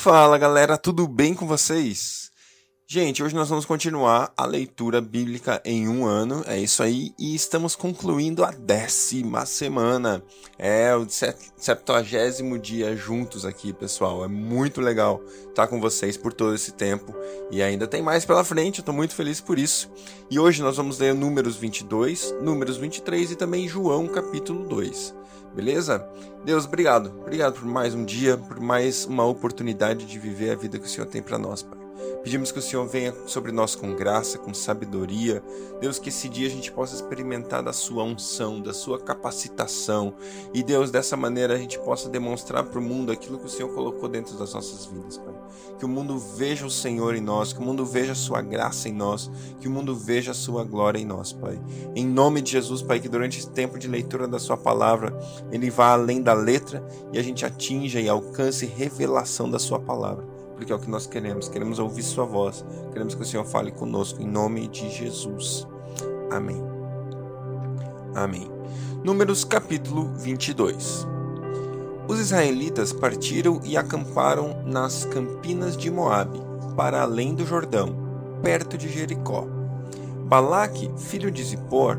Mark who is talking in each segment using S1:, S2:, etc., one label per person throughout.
S1: Fala galera, tudo bem com vocês? Gente, hoje nós vamos continuar a leitura bíblica em um ano, é isso aí, e estamos concluindo a décima semana. É o septuagésimo dia juntos aqui, pessoal. É muito legal estar com vocês por todo esse tempo e ainda tem mais pela frente, eu estou muito feliz por isso. E hoje nós vamos ler Números 22, Números 23 e também João capítulo 2. Beleza? Deus, obrigado. Obrigado por mais um dia, por mais uma oportunidade de viver a vida que o Senhor tem para nós, Pai. Pedimos que o Senhor venha sobre nós com graça, com sabedoria. Deus, que esse dia a gente possa experimentar da sua unção, da sua capacitação. E Deus, dessa maneira a gente possa demonstrar para o mundo aquilo que o Senhor colocou dentro das nossas vidas, Pai. Que o mundo veja o Senhor em nós, que o mundo veja a sua graça em nós, que o mundo veja a sua glória em nós, Pai. Em nome de Jesus, Pai, que durante esse tempo de leitura da sua palavra, ele vá além da letra e a gente atinja e alcance revelação da sua palavra porque é o que nós queremos. Queremos ouvir Sua voz. Queremos que o Senhor fale conosco em nome de Jesus. Amém. Amém. Números capítulo 22. Os israelitas partiram e acamparam nas campinas de Moabe, para além do Jordão, perto de Jericó. Balaque, filho de Zippor,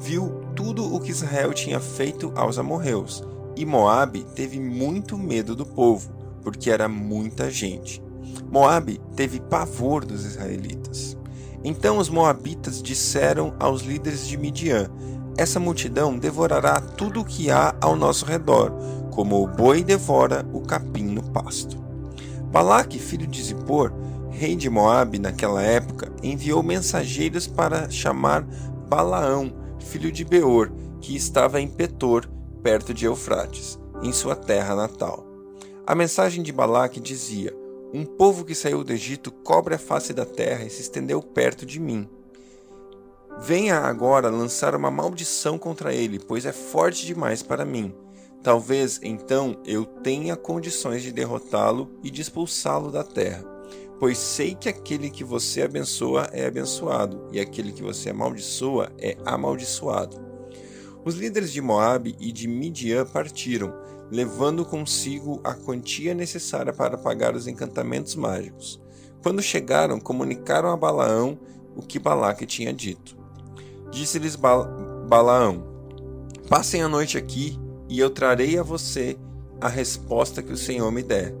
S1: viu tudo o que Israel tinha feito aos amorreus, e Moabe teve muito medo do povo porque era muita gente. Moabe teve pavor dos israelitas. Então os moabitas disseram aos líderes de Midian: Essa multidão devorará tudo o que há ao nosso redor, como o boi devora o capim no pasto. Balaque, filho de Zippor, rei de Moabe naquela época, enviou mensageiros para chamar Balaão, filho de Beor, que estava em Petor, perto de Eufrates, em sua terra natal. A mensagem de Balaque dizia: Um povo que saiu do Egito cobre a face da terra e se estendeu perto de mim. Venha agora lançar uma maldição contra ele, pois é forte demais para mim. Talvez então eu tenha condições de derrotá-lo e de expulsá-lo da terra. Pois sei que aquele que você abençoa é abençoado, e aquele que você amaldiçoa é amaldiçoado. Os líderes de Moabe e de Midian partiram, levando consigo a quantia necessária para pagar os encantamentos mágicos. Quando chegaram, comunicaram a Balaão o que Balaque tinha dito. Disse-lhes ba Balaão: Passem a noite aqui e eu trarei a você a resposta que o Senhor me der.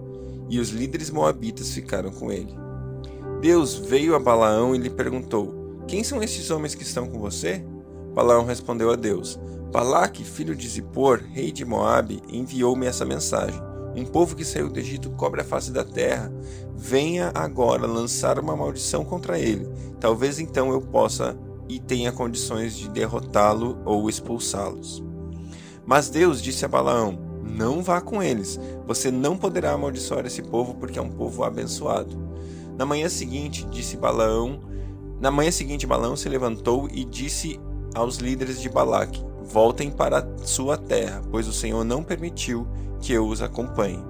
S1: E os líderes moabitas ficaram com ele. Deus veio a Balaão e lhe perguntou: Quem são esses homens que estão com você? Balaão respondeu a Deus: Balaque, filho de Zippor, rei de Moabe, enviou-me essa mensagem. Um povo que saiu do Egito cobre a face da terra. Venha agora lançar uma maldição contra ele. Talvez então eu possa e tenha condições de derrotá-lo ou expulsá-los. Mas Deus disse a Balaão: Não vá com eles. Você não poderá amaldiçoar esse povo porque é um povo abençoado. Na manhã seguinte, disse Balaão, na manhã seguinte Balaão se levantou e disse aos líderes de Balaque: Voltem para sua terra, pois o Senhor não permitiu que eu os acompanhe.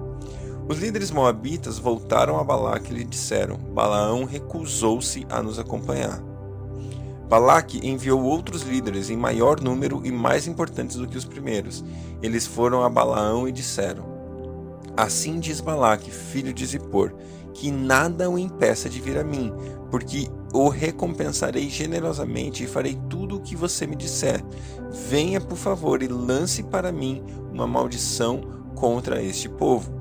S1: Os líderes moabitas voltaram a Balaque e lhe disseram: Balaão recusou-se a nos acompanhar. Balaque enviou outros líderes em maior número e mais importantes do que os primeiros. Eles foram a Balaão e disseram: Assim diz Balaque, filho de Zippor, que nada o impeça de vir a mim, porque o recompensarei generosamente e farei tudo o que você me disser. Venha, por favor, e lance para mim uma maldição contra este povo.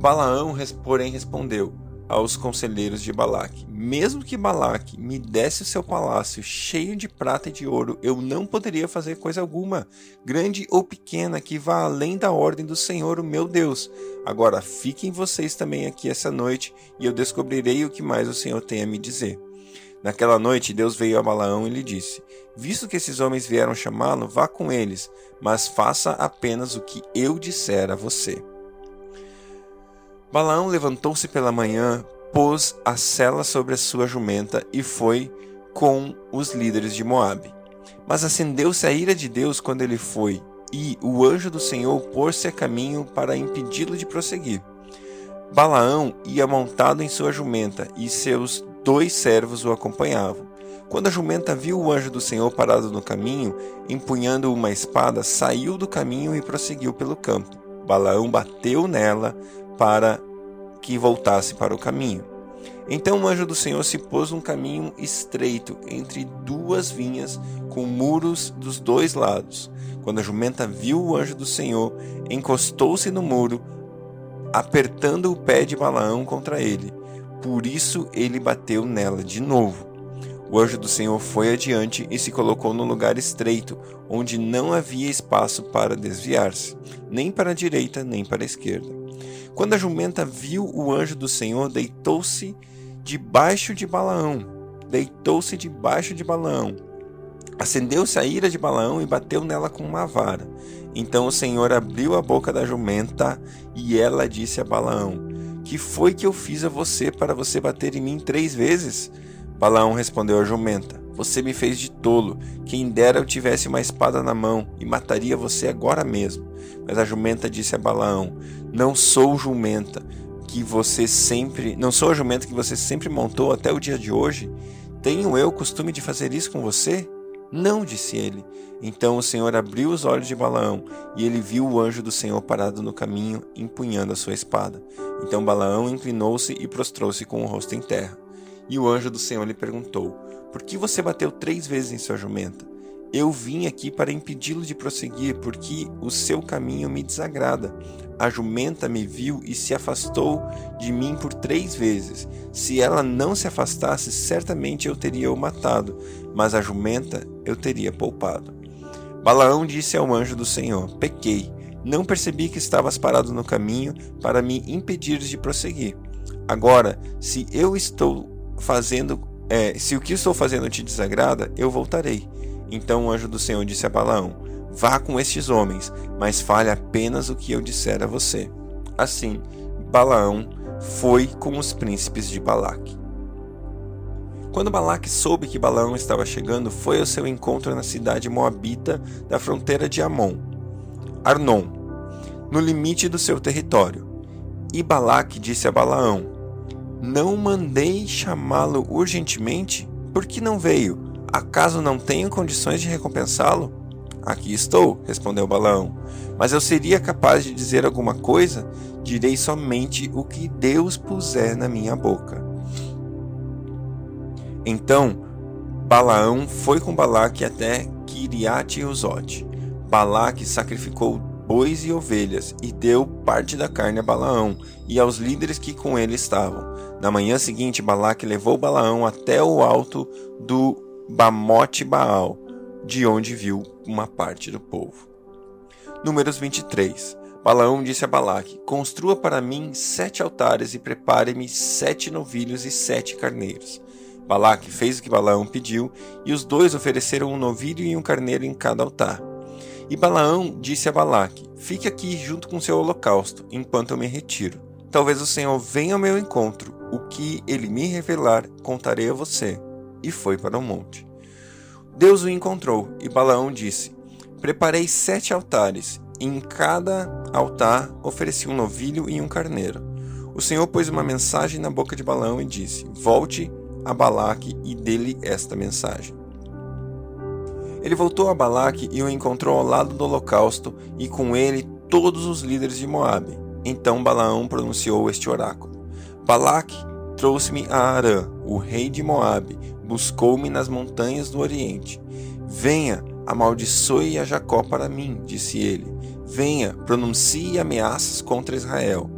S1: Balaão, porém, respondeu: aos conselheiros de Balaque: Mesmo que Balaque me desse o seu palácio cheio de prata e de ouro, eu não poderia fazer coisa alguma, grande ou pequena, que vá além da ordem do Senhor, o meu Deus. Agora fiquem vocês também aqui essa noite, e eu descobrirei o que mais o Senhor tem a me dizer. Naquela noite, Deus veio a Balaão e lhe disse: Visto que esses homens vieram chamá-lo, vá com eles, mas faça apenas o que eu disser a você. Balaão levantou-se pela manhã, pôs a sela sobre a sua jumenta e foi com os líderes de Moabe. Mas acendeu-se a ira de Deus quando ele foi, e o anjo do Senhor pôs-se a caminho para impedi-lo de prosseguir. Balaão ia montado em sua jumenta, e seus dois servos o acompanhavam. Quando a jumenta viu o anjo do Senhor parado no caminho, empunhando uma espada, saiu do caminho e prosseguiu pelo campo. Balaão bateu nela, para que voltasse para o caminho. Então o anjo do Senhor se pôs num caminho estreito entre duas vinhas com muros dos dois lados. Quando a jumenta viu o anjo do Senhor, encostou-se no muro, apertando o pé de Balaão contra ele. Por isso ele bateu nela de novo. O anjo do Senhor foi adiante e se colocou no lugar estreito, onde não havia espaço para desviar-se, nem para a direita nem para a esquerda. Quando a jumenta viu o anjo do Senhor, deitou-se debaixo de Balaão. Deitou-se debaixo de Balaão. Acendeu-se a ira de Balaão e bateu nela com uma vara. Então o Senhor abriu a boca da jumenta e ela disse a Balaão: Que foi que eu fiz a você para você bater em mim três vezes? Balaão respondeu à jumenta: Você me fez de tolo. Quem dera eu tivesse uma espada na mão e mataria você agora mesmo. Mas a jumenta disse a Balaão: Não sou jumenta que você sempre. Não sou a jumenta que você sempre montou até o dia de hoje? Tenho eu costume de fazer isso com você? Não, disse ele. Então o Senhor abriu os olhos de Balaão, e ele viu o anjo do Senhor parado no caminho, empunhando a sua espada. Então Balaão inclinou-se e prostrou-se com o rosto em terra. E o anjo do Senhor lhe perguntou: Por que você bateu três vezes em sua jumenta? Eu vim aqui para impedi-lo de prosseguir, porque o seu caminho me desagrada. A jumenta me viu e se afastou de mim por três vezes. Se ela não se afastasse, certamente eu teria o matado, mas a jumenta eu teria poupado. Balaão disse ao anjo do Senhor: Pequei, não percebi que estavas parado no caminho para me impedir de prosseguir. Agora, se eu estou fazendo, é, se o que estou fazendo te desagrada, eu voltarei. Então o anjo do Senhor disse a Balaão: Vá com estes homens, mas fale apenas o que eu disser a você. Assim, Balaão foi com os príncipes de Balaque. Quando Balaque soube que Balaão estava chegando, foi ao seu encontro na cidade moabita da fronteira de Amon, Arnon, no limite do seu território. E Balaque disse a Balaão: Não mandei chamá-lo urgentemente? Por que não veio? Acaso não tenho condições de recompensá-lo? Aqui estou, respondeu Balaão. Mas eu seria capaz de dizer alguma coisa? Direi somente o que Deus puser na minha boca. Então Balaão foi com Balaque até Kiriat Uzote. Balaque sacrificou bois e ovelhas e deu parte da carne a Balaão e aos líderes que com ele estavam. Na manhã seguinte, Balaque levou Balaão até o alto do Bamote Baal, de onde viu uma parte do povo. Números 23. Balaão disse a Balaque: Construa para mim sete altares e prepare-me sete novilhos e sete carneiros. Balaque fez o que Balaão pediu, e os dois ofereceram um novilho e um carneiro em cada altar. E Balaão disse a Balaque: Fique aqui junto com seu holocausto, enquanto eu me retiro. Talvez o Senhor venha ao meu encontro. O que ele me revelar, contarei a você e foi para o monte. Deus o encontrou e Balaão disse: Preparei sete altares, e em cada altar ofereci um novilho e um carneiro. O Senhor pôs uma mensagem na boca de Balaão e disse: Volte a Balaque e dê-lhe esta mensagem. Ele voltou a Balaque e o encontrou ao lado do holocausto e com ele todos os líderes de Moabe. Então Balaão pronunciou este oráculo: Balaque trouxe-me a Arã, o rei de Moabe, buscou-me nas montanhas do Oriente. Venha, amaldiçoe a Jacó para mim, disse ele. Venha, pronuncie ameaças contra Israel.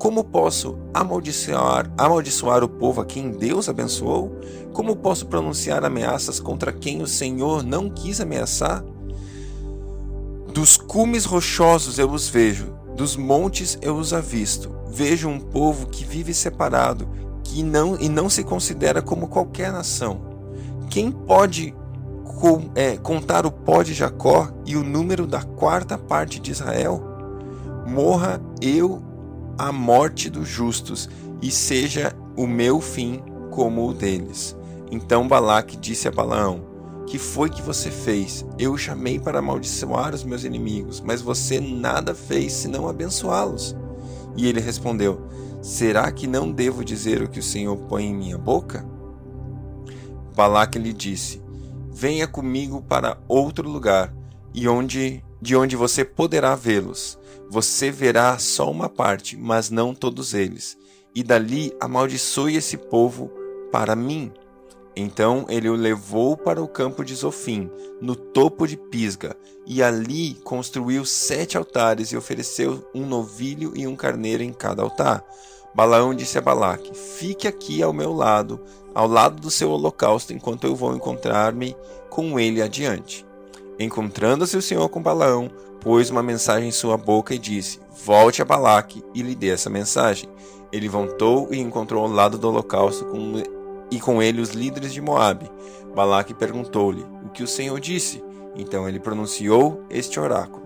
S1: Como posso amaldiçoar, amaldiçoar o povo a quem Deus abençoou? Como posso pronunciar ameaças contra quem o Senhor não quis ameaçar? Dos cumes rochosos eu os vejo, dos montes eu os avisto. Vejo um povo que vive separado, que não e não se considera como qualquer nação. Quem pode com, é, contar o pó de Jacó e o número da quarta parte de Israel? Morra eu a morte dos justos, e seja o meu fim como o deles. Então Balaque disse a Balaão: Que foi que você fez? Eu chamei para amaldiçoar os meus inimigos, mas você nada fez senão abençoá-los. E ele respondeu: Será que não devo dizer o que o Senhor põe em minha boca? Balaque lhe disse: Venha comigo para outro lugar, e onde de onde você poderá vê-los. Você verá só uma parte, mas não todos eles. e dali amaldiçoe esse povo para mim. Então ele o levou para o campo de Zofim, no topo de Pisga, e ali construiu sete altares e ofereceu um novilho e um carneiro em cada altar. Balaão disse a Balaque: Fique aqui ao meu lado, ao lado do seu holocausto, enquanto eu vou encontrar-me com ele adiante. Encontrando-se o Senhor com Balaão, pôs uma mensagem em sua boca e disse: Volte a Balaque e lhe dê essa mensagem. Ele voltou e encontrou ao lado do holocausto com, e com ele os líderes de Moabe. Balaque perguntou-lhe: O que o Senhor disse? Então ele pronunciou este oráculo: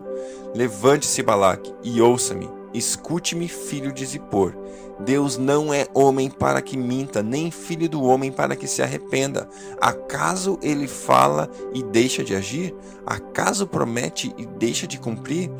S1: Levante-se, Balaque, e ouça-me. Escute-me, filho de Zippor. Deus não é homem para que minta, nem filho do homem para que se arrependa. Acaso ele fala e deixa de agir? Acaso promete e deixa de cumprir?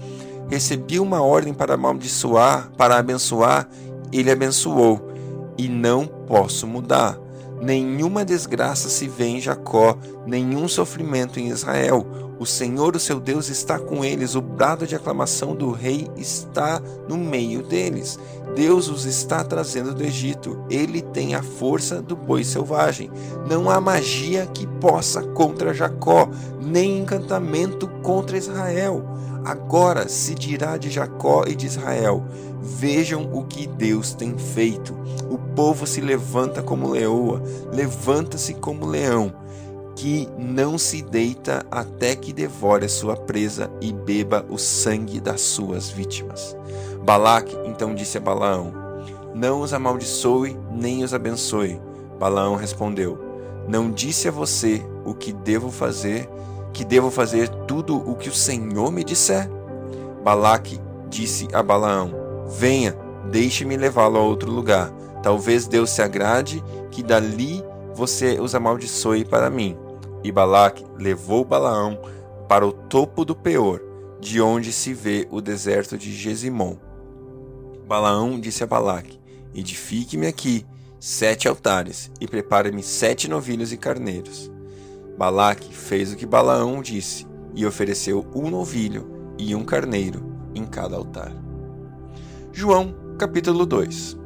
S1: Recebi uma ordem para amaldiçoar, para abençoar, ele abençoou, e não posso mudar. Nenhuma desgraça se vê em Jacó, nenhum sofrimento em Israel. O Senhor, o seu Deus, está com eles, o brado de aclamação do rei está no meio deles. Deus os está trazendo do Egito. Ele tem a força do boi selvagem. Não há magia que possa contra Jacó, nem encantamento contra Israel. Agora se dirá de Jacó e de Israel: Vejam o que Deus tem feito. O povo se levanta como leoa, levanta-se como leão, que não se deita até que devore a sua presa e beba o sangue das suas vítimas. Balaque então disse a Balaão: Não os amaldiçoe nem os abençoe. Balaão respondeu: Não disse a você o que devo fazer? que devo fazer tudo o que o Senhor me disser? Balaque disse a Balaão: Venha, deixe-me levá-lo a outro lugar. Talvez Deus se agrade que dali você os amaldiçoe para mim. E Balaque levou Balaão para o topo do Peor, de onde se vê o deserto de Gesimon. Balaão disse a Balaque: Edifique-me aqui sete altares e prepare-me sete novilhos e carneiros. Balaque fez o que Balaão disse e ofereceu um novilho e um carneiro em cada altar. João, capítulo 2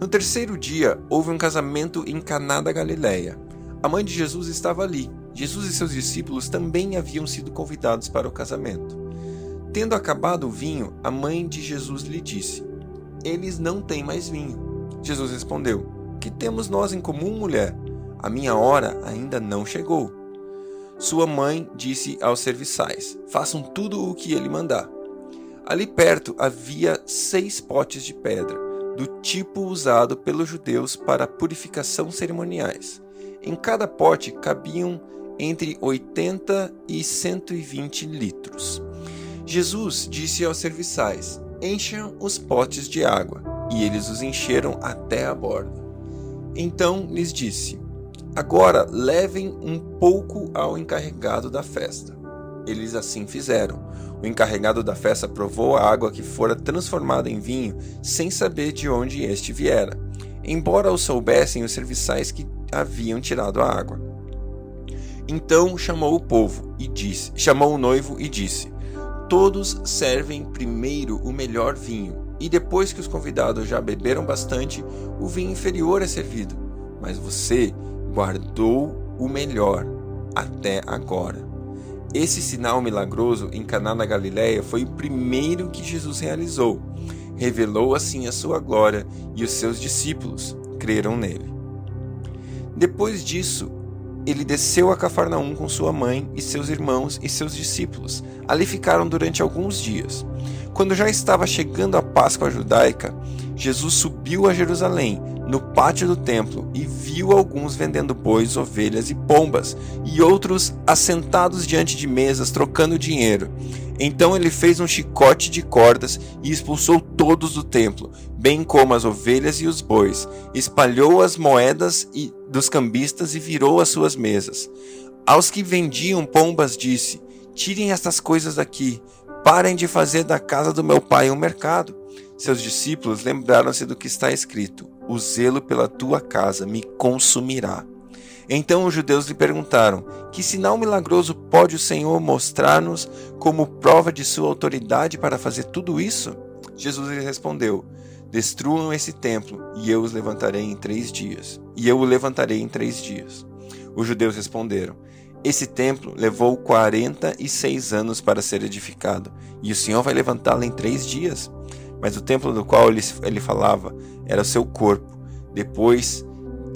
S1: No terceiro dia houve um casamento em Caná da Galileia. A mãe de Jesus estava ali. Jesus e seus discípulos também haviam sido convidados para o casamento. Tendo acabado o vinho, a mãe de Jesus lhe disse: Eles não têm mais vinho. Jesus respondeu: Que temos nós em comum, mulher? A minha hora ainda não chegou. Sua mãe disse aos serviçais: Façam tudo o que ele mandar. Ali perto havia seis potes de pedra, do tipo usado pelos judeus para purificação cerimoniais. Em cada pote cabiam entre 80 e 120 litros. Jesus disse aos serviçais: Encham os potes de água, e eles os encheram até a borda. Então lhes disse: Agora levem um pouco ao encarregado da festa. Eles assim fizeram. O encarregado da festa provou a água que fora transformada em vinho, sem saber de onde este viera, embora o soubessem os serviçais que haviam tirado a água. Então chamou o povo e disse: chamou o noivo e disse: Todos servem primeiro o melhor vinho, e depois que os convidados já beberam bastante, o vinho inferior é servido. Mas você guardou o melhor até agora. Esse sinal milagroso em Caná da Galileia foi o primeiro que Jesus realizou. Revelou assim a sua glória e os seus discípulos creram nele. Depois disso, ele desceu a Cafarnaum com sua mãe e seus irmãos e seus discípulos. Ali ficaram durante alguns dias. Quando já estava chegando a Páscoa judaica, Jesus subiu a Jerusalém no pátio do templo e viu alguns vendendo bois, ovelhas e pombas, e outros assentados diante de mesas trocando dinheiro. Então ele fez um chicote de cordas e expulsou todos do templo, bem como as ovelhas e os bois, espalhou as moedas e, dos cambistas e virou as suas mesas. Aos que vendiam pombas disse: Tirem estas coisas daqui, parem de fazer da casa do meu pai um mercado. Seus discípulos lembraram-se do que está escrito: O zelo pela tua casa me consumirá. Então os judeus lhe perguntaram: Que sinal milagroso pode o Senhor mostrar-nos como prova de sua autoridade para fazer tudo isso? Jesus lhe respondeu: Destruam esse templo, e eu os levantarei em três dias. E eu o levantarei em três dias. Os judeus responderam: Esse templo levou quarenta e seis anos para ser edificado, e o Senhor vai levantá-lo em três dias. Mas o templo do qual ele, ele falava era o seu corpo. Depois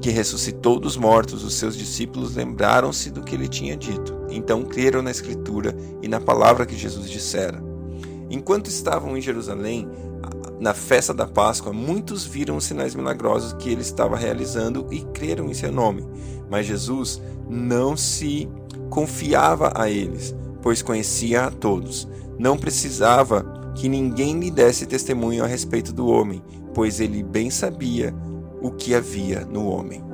S1: que ressuscitou dos mortos, os seus discípulos lembraram-se do que ele tinha dito. Então creram na Escritura e na palavra que Jesus dissera. Enquanto estavam em Jerusalém, na festa da Páscoa, muitos viram os sinais milagrosos que ele estava realizando e creram em seu nome. Mas Jesus não se confiava a eles, pois conhecia a todos. Não precisava que ninguém lhe desse testemunho a respeito do homem, pois ele bem sabia o que havia no homem.